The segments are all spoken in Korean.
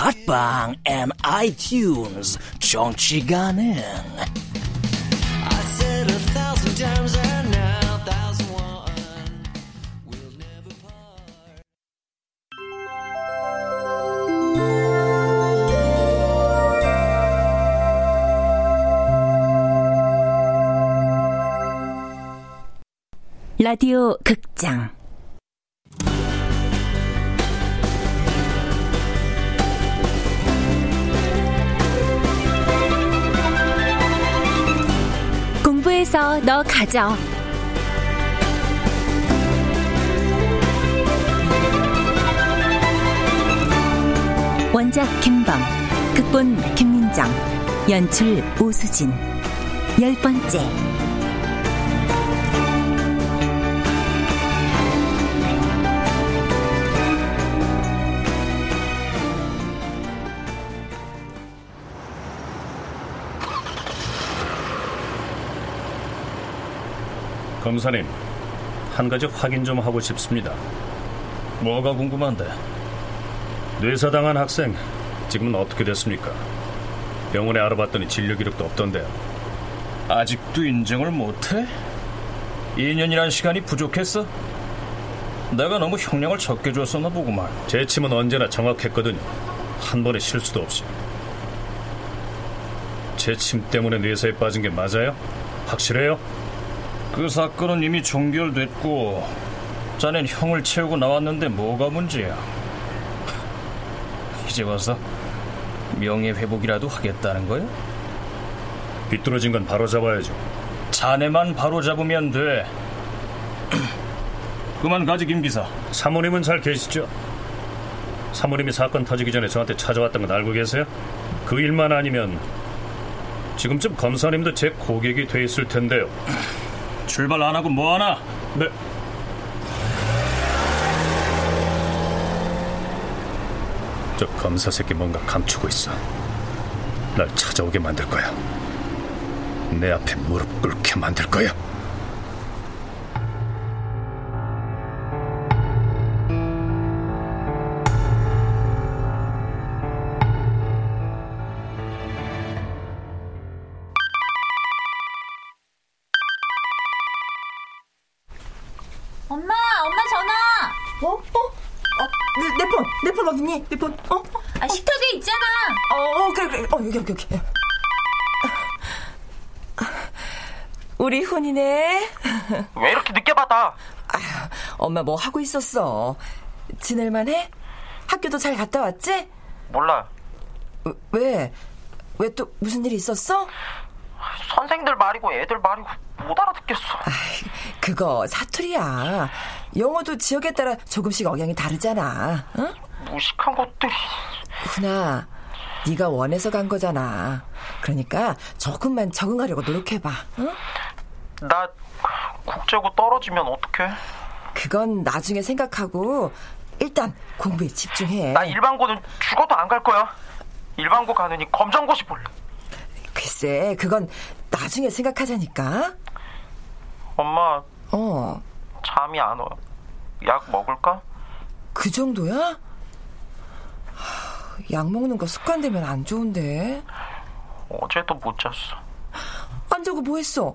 팟빵 앤 아이튠즈 정치 가능. 라디오 극장 해서 너 가져. 원작 김범, 극본 김민정, 연출 오수진. 열 번째. 검사님, 한 가지 확인 좀 하고 싶습니다. 뭐가 궁금한데? 뇌사당한 학생, 지금은 어떻게 됐습니까? 병원에 알아봤더니 진료 기록도 없던데요. 아직도 인정을 못해? 2년이란 시간이 부족했어? 내가 너무 형량을 적게 줬었나 보구만. 제 침은 언제나 정확했거든요. 한 번의 실수도 없이. 제침 때문에 뇌사에 빠진 게 맞아요? 확실해요? 그 사건은 이미 종결됐고 자넨 형을 채우고 나왔는데 뭐가 문제야? 이제 와서 명예 회복이라도 하겠다는 거야? 비뚤어진 건 바로 잡아야죠. 자네만 바로 잡으면 돼. 그만 가지 김 기사. 사모님은 잘 계시죠? 사모님이 사건 터지기 전에 저한테 찾아왔던 건 알고 계세요? 그 일만 아니면 지금쯤 검사님도 제 고객이 돼 있을 텐데요. 출발 안 하고 뭐 하나? 네. 저 검사 새끼 뭔가 감추고 있어. 날 찾아오게 만들 거야. 내 앞에 무릎 꿇게 만들 거야. 엄마 뭐 하고 있었어? 지낼만 해? 학교도 잘 갔다 왔지? 몰라. 왜? 왜 또 무슨 일 있었어? 선생들 말이고 애들 말이고 못 알아듣겠어. 그거 사투리야. 영어도 지역에 따라 조금씩 억양이 다르잖아. 응? 무식한 것들이. 훈아, 네가 원해서 간 거잖아. 그러니까 조금만 적응하려고 노력해봐. 응? 나 국제고 떨어지면 어떡해? 그건 나중에 생각하고 일단 공부에 집중해. 나 일반고는 죽어도 안 갈 거야. 일반고 가느니 검정고시 볼래. 글쎄, 그건 나중에 생각하자니까. 엄마, 어, 잠이 안 와. 약 먹을까? 그 정도야? 하, 약 먹는 거 습관되면 안 좋은데. 어제도 못 잤어. 안 자고 뭐 했어?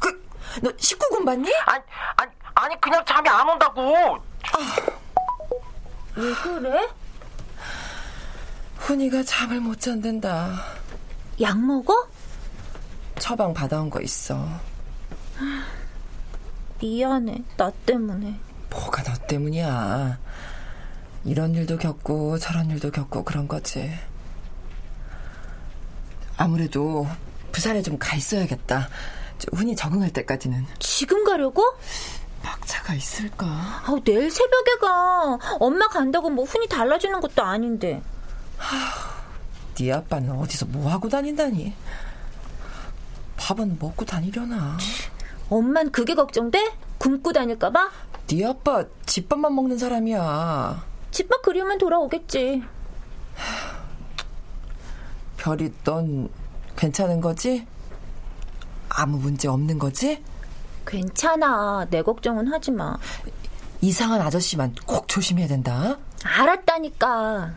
그, 너 19금 봤니? 아니, 아니, 아니, 그냥 잠이 안 온다고. 왜 그래? 훈이가 잠을 못 잔댄다. 약 먹어? 처방 받아온 거 있어. 미안해. 나 때문에. 뭐가 너 때문이야. 이런 일도 겪고 저런 일도 겪고 그런 거지. 아무래도 부산에 좀 가 있어야겠다. 저 훈이 적응할 때까지는. 지금 가려고? 막차가 있을까? 아, 내일 새벽에 가. 엄마 간다고 뭐 훈이 달라지는 것도 아닌데. 네 아빠는 어디서 뭐 하고 다닌다니? 밥은 먹고 다니려나? 엄만 그게 걱정돼? 굶고 다닐까봐? 네 아빠 집밥만 먹는 사람이야. 집밥 그리우면 돌아오겠지. 별이 넌 괜찮은 거지? 아무 문제 없는 거지? 괜찮아. 내 걱정은 하지 마. 이상한 아저씨만 꼭 조심해야 된다. 알았다니까.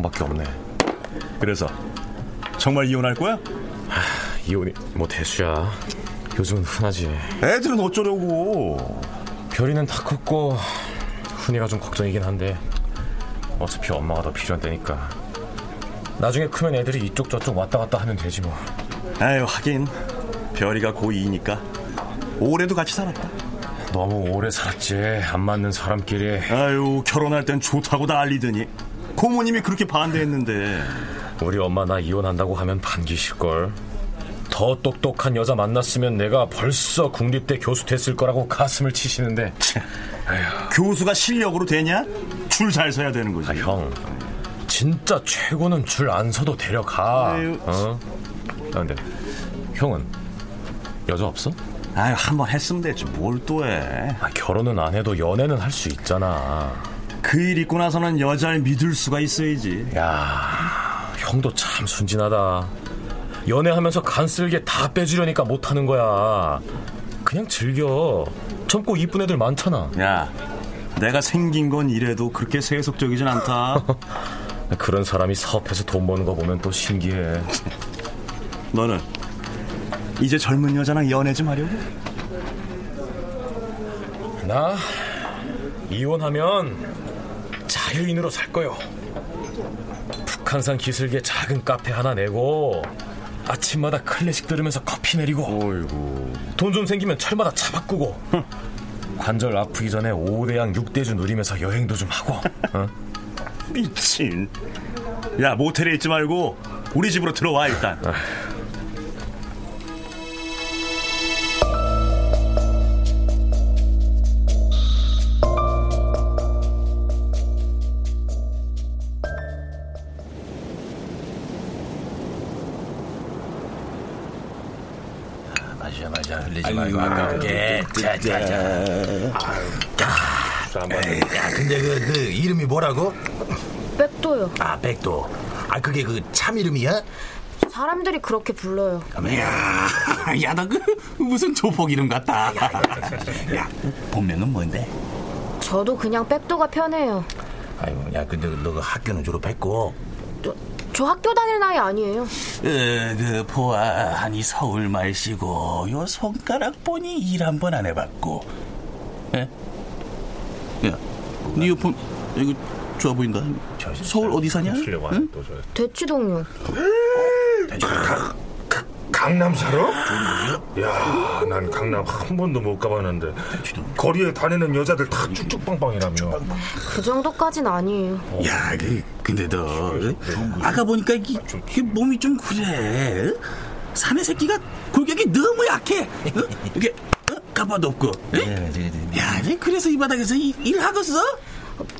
형밖에 없네. 그래서 정말 이혼할 거야? 이혼이 뭐 대수야. 요즘은 흔하지. 애들은 어쩌려고? 별이는 다 컸고 훈이가 좀 걱정이긴 한데 어차피 엄마가 더 필요한 때니까. 나중에 크면 애들이 이쪽 저쪽 왔다 갔다 하면 되지 뭐. 아유 하긴. 별이가 고2니까 올해도 같이 살았다. 너무 오래 살았지. 안 맞는 사람끼리. 아유 결혼할 땐 좋다고 난리더니 고모님이 그렇게 반대했는데. 우리 엄마 나 이혼한다고 하면 반기실걸. 더 똑똑한 여자 만났으면 내가 벌써 국립대 교수 됐을 거라고 가슴을 치시는데. 교수가 실력으로 되냐? 줄 잘 서야 되는 거지. 아, 형. 진짜 최고는 줄 안 서도 데려가. 아유. 어? 아, 근데 형은 여자 없어? 아유 한 번 했으면 됐지. 뭘 또 해? 아, 결혼은 안 해도 연애는 할 수 있잖아 그 일 있고 나서는 여자를 믿을 수가 있어야지. 야 형도 참 순진하다. 연애하면서 간 쓸게 다 빼주려니까 못하는 거야. 그냥 즐겨. 젊고 이쁜 애들 많잖아. 야 내가 생긴 건 이래도 그렇게 세속적이진 않다. 그런 사람이 사업해서 돈 버는 거 보면 또 신기해. 너는 이제 젊은 여자랑 연애 좀 하려고? 나 이혼하면 자유인으로 살 거요. 북한산 기슭에 작은 카페 하나 내고 아침마다 클래식 들으면서 커피 내리고 돈 좀 생기면 철마다 차 바꾸고 관절 아프기 전에 5대양 6대주 누리면서 여행도 좀 하고 어? 미친 야 모텔에 있지 말고 우리 집으로 들어와 일단 마셔 흘리지 말고 아까울게 자자자 야 근데 그, 그 이름이 뭐라고? 백도요. 아 백도 아 그게 그 참 이름이야? 사람들이 그렇게 불러요. 야, 야, 너그 무슨 조폭 이름 같다. 야, 본명은 뭔데? 저도 그냥 백도가 편해요. 아이고, 야, 근데 너 그 학교는 졸업했고, 저, 저 학교 다닐 나이 아니에요. 어, 그 보아 하니 서울 말씨고, 요 손가락 보니 일 한 번 안 해봤고, 예? 야, 네 옆은 이거 좋아 보인다. 서울 어디 사냐? 응? 대치동요. 강남 살아? 야, 난 강남 한 번도 못 가봤는데 거리에 다니는 여자들 다 쭉쭉 빵빵이라며. 그 정도까진 아니에요. 야, 그, 근데 너 아까 보니까 이, 이 몸이 좀 그래. 사내 새끼가 골격이 너무 약해. 어? 이게 어? 가봐도 없고. 야, 이제 그래서 이 바닥에서 이- 일하겠어?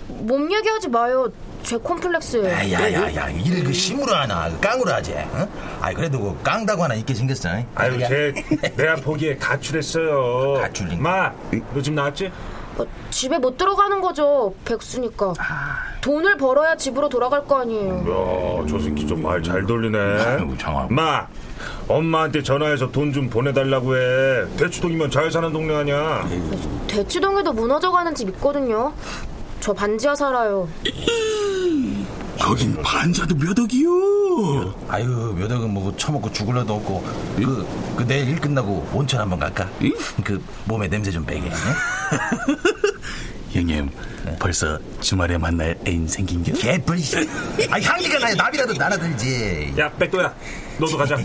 몸 얘기하지 마요. 제 콤플렉스예요. 야야야, 일을 그 심으로 하나, 그 깡으로 하지. 어? 아, 그래도 그 깡다고 하나 있게 생겼어. 아유, 쟤내 보기에 가출했어요. 가출인. 마, 너집 나왔지? 어, 집에 못 들어가는 거죠. 백수니까. 아, 돈을 벌어야 집으로 돌아갈 거 아니에요. 야, 저 새끼 좀 말 잘 돌리네. 마, 엄마한테 전화해서 돈 좀 보내달라고 해. 대추동이면 잘 사는 동네 아니야. 대치동에도 무너져가는 집 있거든요. 저 반지하 살아요. 거긴 반자도 몇 억이요? 아유 몇 억은 뭐 처먹고 죽을 려도 없고 그, 그 내일 일 끝나고 온천 한번 갈까? 그 몸에 냄새 좀 빼게 형님 벌써 주말에 만날 애인 생긴겨? 개뿔씨 아 향기가 나야 나비라도 날아들지 야, 백도야. 너도 가자.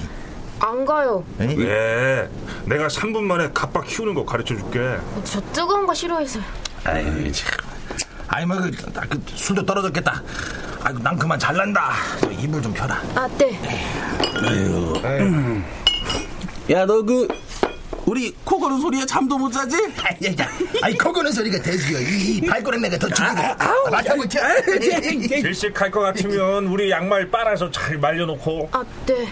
안 가요. 왜? 내가 3분 만에 갑박 키우는 거 가르쳐 줄게. 저 뜨거운 거 싫어해서요. 아유 참 아이 뭐 그 그, 술도 떨어졌겠다 아이고 난 그만 잘난다. 이불 좀 펴라. 아, 네. 아유. 야너 그 우리 코 고는 소리에 잠도 못 자지? 아이 코 고는 소리가 대수요 이, 이 발꼬락내가 더 죽이고. 맡아 못해 질식할 것 같으면 우리 양말 빨아서 잘 말려놓고. 아, 네.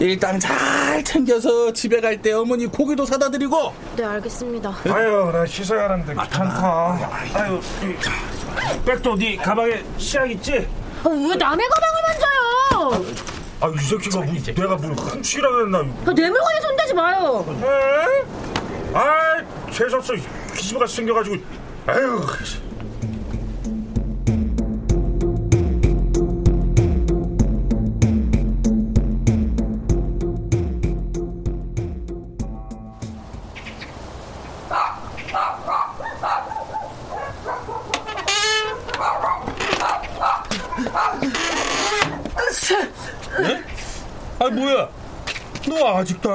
일단 잘 챙겨서 집에 갈 때 어머니 고기도 사다 드리고. 네, 알겠습니다. 아유, 나 씻어야 하는데 귀찮다. 아유, 이, 백도 네 가방에 시약 있지? 아, 왜 남의 가방을 만져요? 아, 이 새끼가 뭐, 내가 뭘 훔치기라 했나? 아, 내 물건에 손대지 마요. 에? 아, 재수 없어. 기집애가 생겨가지고. 아유.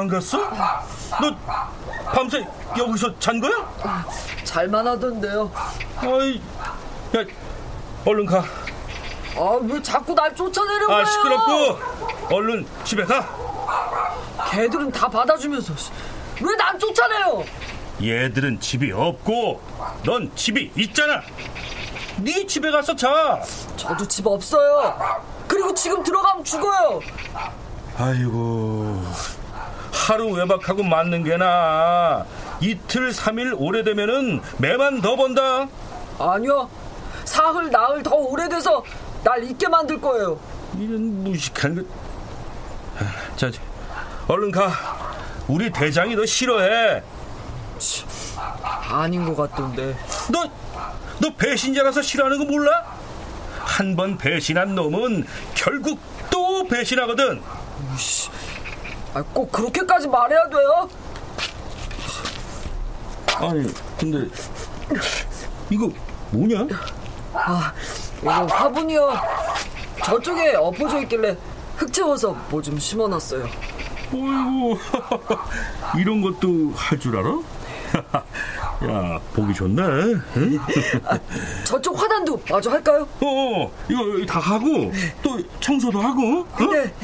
안 갔어? 너 밤새 여기서 잔 거야? 잘만 하던데요. 아이, 야, 얼른 가. 아, 왜 자꾸 날 거예요? 아 시끄럽고 얼른 집에 가. 걔들은 다 받아주면서 왜 난 쫓아내요? 얘들은 집이 없고 넌 집이 있잖아. 네 집에 가서 자. 저도 집 없어요. 그리고 지금 들어가면 죽어요. 아이고 하루 외박하고 맞는 게 나아 이틀 삼일 오래되면은 매만 더 번다. 아니요. 사흘 나흘 더 오래돼서 날 잊게 만들 거예요. 이런 무식한 것. 자, 자, 얼른 가. 우리 대장이 너 싫어해. 아닌 것 같던데. 너, 너 배신자라서 싫어하는 거 몰라? 한 번 배신한 놈은 결국 또 배신하거든 아, 꼭 그렇게까지 말해야 돼요? 아니 근데 이거 뭐냐? 아, 이거 화분이요. 저쪽에 엎어져 있길래 흙 채워서 뭐 좀 심어놨어요. 어이구 이런 것도 할 줄 알아? 야 보기 좋네 응? 저쪽 화단도 마저 할까요? 어 이거 다 하고 또 청소도 하고 어? 네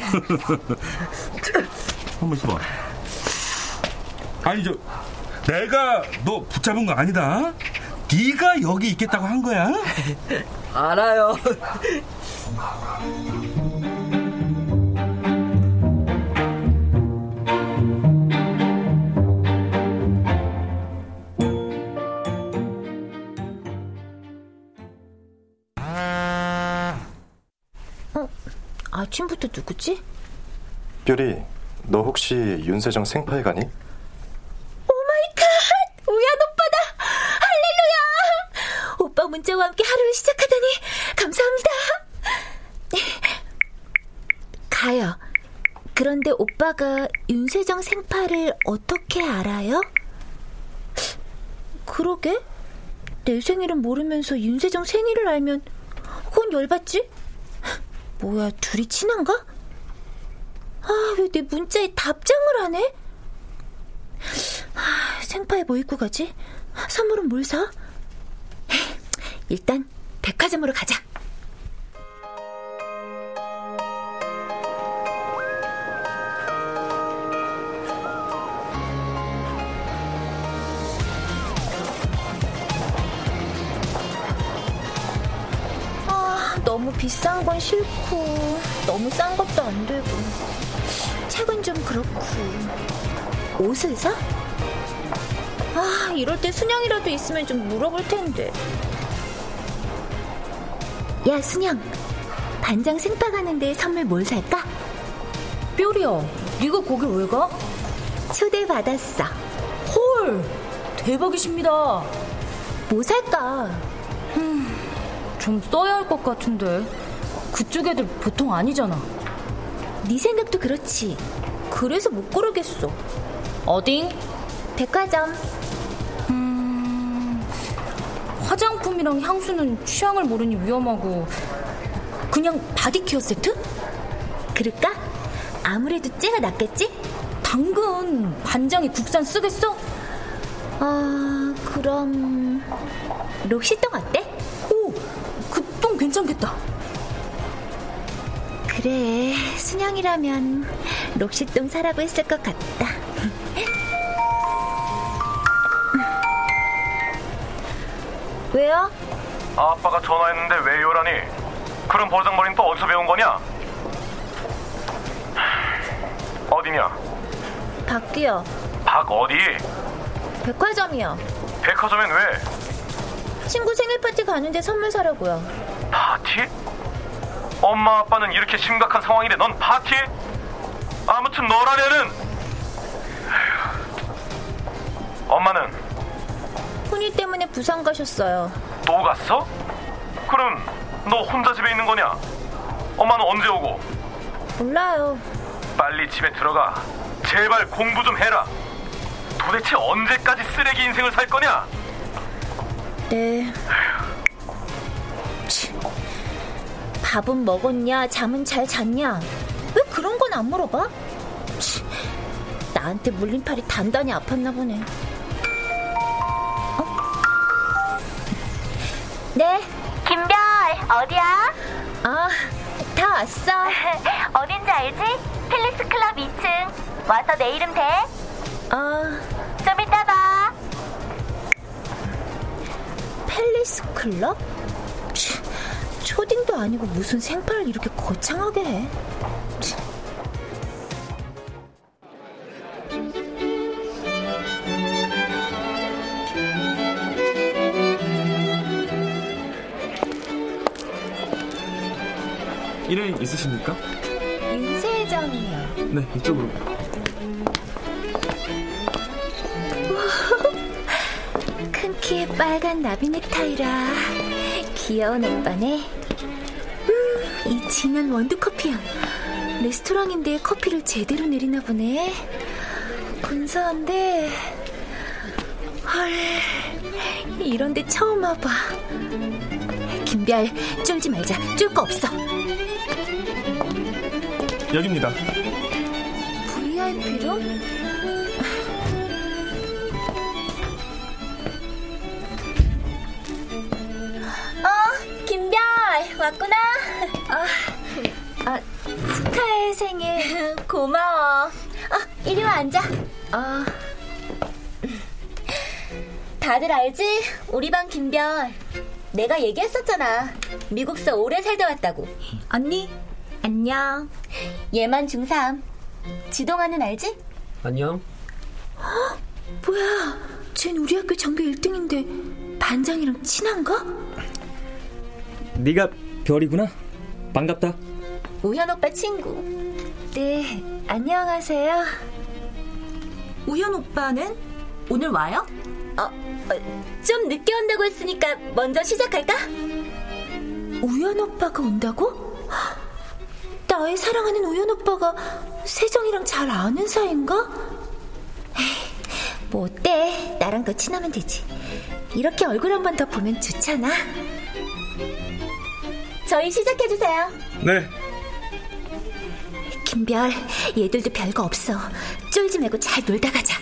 한번 있어봐 아니 저 내가 너 붙잡은 거 아니다 네가 여기 있겠다고 한 거야 알아요. 아침부터 누구지? 뾰리, 너 혹시 윤세정 생파에 가니? Oh my god! 우연 오빠다! 할렐루야! 오빠 문자와 함께 하루를 시작하다니 감사합니다. 가요. 그런데 오빠가 윤세정 생파를 어떻게 알아요? 그러게? 내 생일은 모르면서 윤세정 생일을 알면 그건 열받지? 뭐야, 둘이 친한가? 아, 왜 내 문자에 답장을 안 해? 아, 생파에 뭐 입고 가지? 선물은 뭘 사? 일단 백화점으로 가자. 아, 너무 비싼 건 싫고 너무 싼 것도 안 되고 책은 좀 그렇고 옷을 사? 아, 이럴 때 순영이라도 있으면 좀 물어볼 텐데. 야, 순영. 반장 생파 가는데 선물 뭘 살까? 뼈리야, 네가 거기 왜 가? 초대받았어. 헐, 대박이십니다. 뭐 살까? 음, 좀 써야 할 것 같은데. 그쪽 애들 보통 아니잖아. 네 생각도 그렇지. 그래서 못 고르겠어. 어디? 백화점. 음, 화장품이랑 향수는 취향을 모르니 위험하고 그냥 body care 세트? 그럴까? 아무래도 외제가 낫겠지? 당근 반장이 국산 쓰겠어? 아 그럼 록시똥 어때? 오, 그 똥 괜찮겠다. 그래 순영이라면 록시똥 사라고 했을 것 같다. 왜요? 아빠가 전화했는데 왜 요라니? 그런 버장머리는 또 어디서 배운 거냐? 어디냐? 밖이요. 박 어디? 백화점이요. 백화점엔 왜? 친구 생일 파티 가는데 선물 사려고요. 파티? 엄마 아빠는 이렇게 심각한 상황인데 넌 파티? 아무튼 너라면은 엄마는 훈이 때문에 부산 가셨어요. 또 갔어? 그럼 너 혼자 집에 있는 거냐? 엄마는 언제 오고? 몰라요. 빨리 집에 들어가. 제발 공부 좀 해라. 도대체 언제까지 쓰레기 인생을 살 거냐? 네. 치. 밥은 먹었냐? 잠은 잘 잤냐? 왜 그런 건 안 물어봐? 치. 나한테 물림팔이 단단히 아팠나 보네. 어? 네. 김별, 어디야? 아, 다 왔어. 어딘지 알지? 필리스 클럽 2층. 와서 내일은 돼? 아, 좀 이따 봐. 팰리스 클럽? 치, 초딩도 아니고 무슨 생파를 이렇게 거창하게 해. 치. 일행 있으십니까? 윤세정이요. 네, 이쪽으로. 큰 키에 빨간 나비 넥타이라 귀여운 오빠네. 음, 이 진한 원두커피향. 레스토랑인데 커피를 제대로 내리나 보네. 근사한데 헐 이런데 처음 와봐. 김별 쫄지 말자. 쫄 거 없어. 여기입니다. VIP룸? 왔구나. 아, 아 축하해 생일. 고마워. 아, 이리 와 앉아. 아, 다들 알지? 우리 반 김별. 내가 얘기했었잖아. 미국서 오래 살다 왔다고. 언니, 안녕. 얘만 중3. 지동아는 알지? 안녕. 뭐야? 쟨 우리 학교 전교 1등인데 반장이랑 친한가? 네가 별이구나. 반갑다. 우현 오빠 친구. 네, 안녕하세요. 우현 오빠는 오늘 와요? 어, 어, 좀 늦게 온다고 했으니까 먼저 시작할까? 우현 오빠가 온다고? 나의 사랑하는 우현 오빠가 세정이랑 잘 아는 사이인가? 에이, 뭐 어때? 나랑 더 친하면 되지. 이렇게 얼굴 한 번 더 보면 좋잖아. 저희 시작해주세요. 네. 김별, 얘들도 별거 없어. 쫄지 말고 잘 놀다 가자.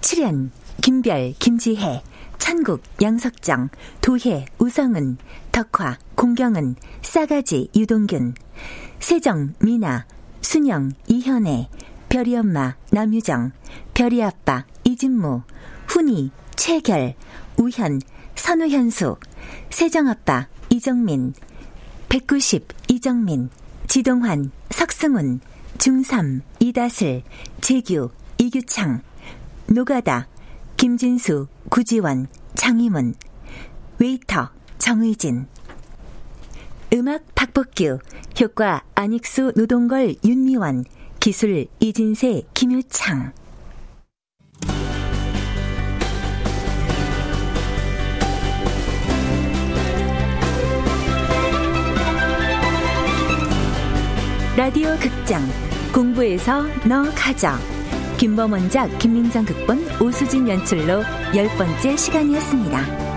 출연 김별, 김지혜, 천국, 양석정, 도혜, 우성은, 덕화, 공경은, 싸가지, 유동균, 세정, 미나, 순영, 이현애, 별이 엄마, 남유정, 별이 아빠, 이진무, 훈이, 최결, 우현, 선우현수, 세정 아빠, 이정민, 190, 이정민, 지동환, 석승훈, 중3, 이다슬, 재규, 이규창, 노가다, 김진수, 구지원, 장희문, 웨이터, 정의진. 음악 박복규, 효과 안익수, 노동걸, 윤미원, 기술 이진세, 김효창. 라디오 극장 공부에서 너 가져 김범원작 김민정 극본 오수진 연출로 열 번째 시간이었습니다.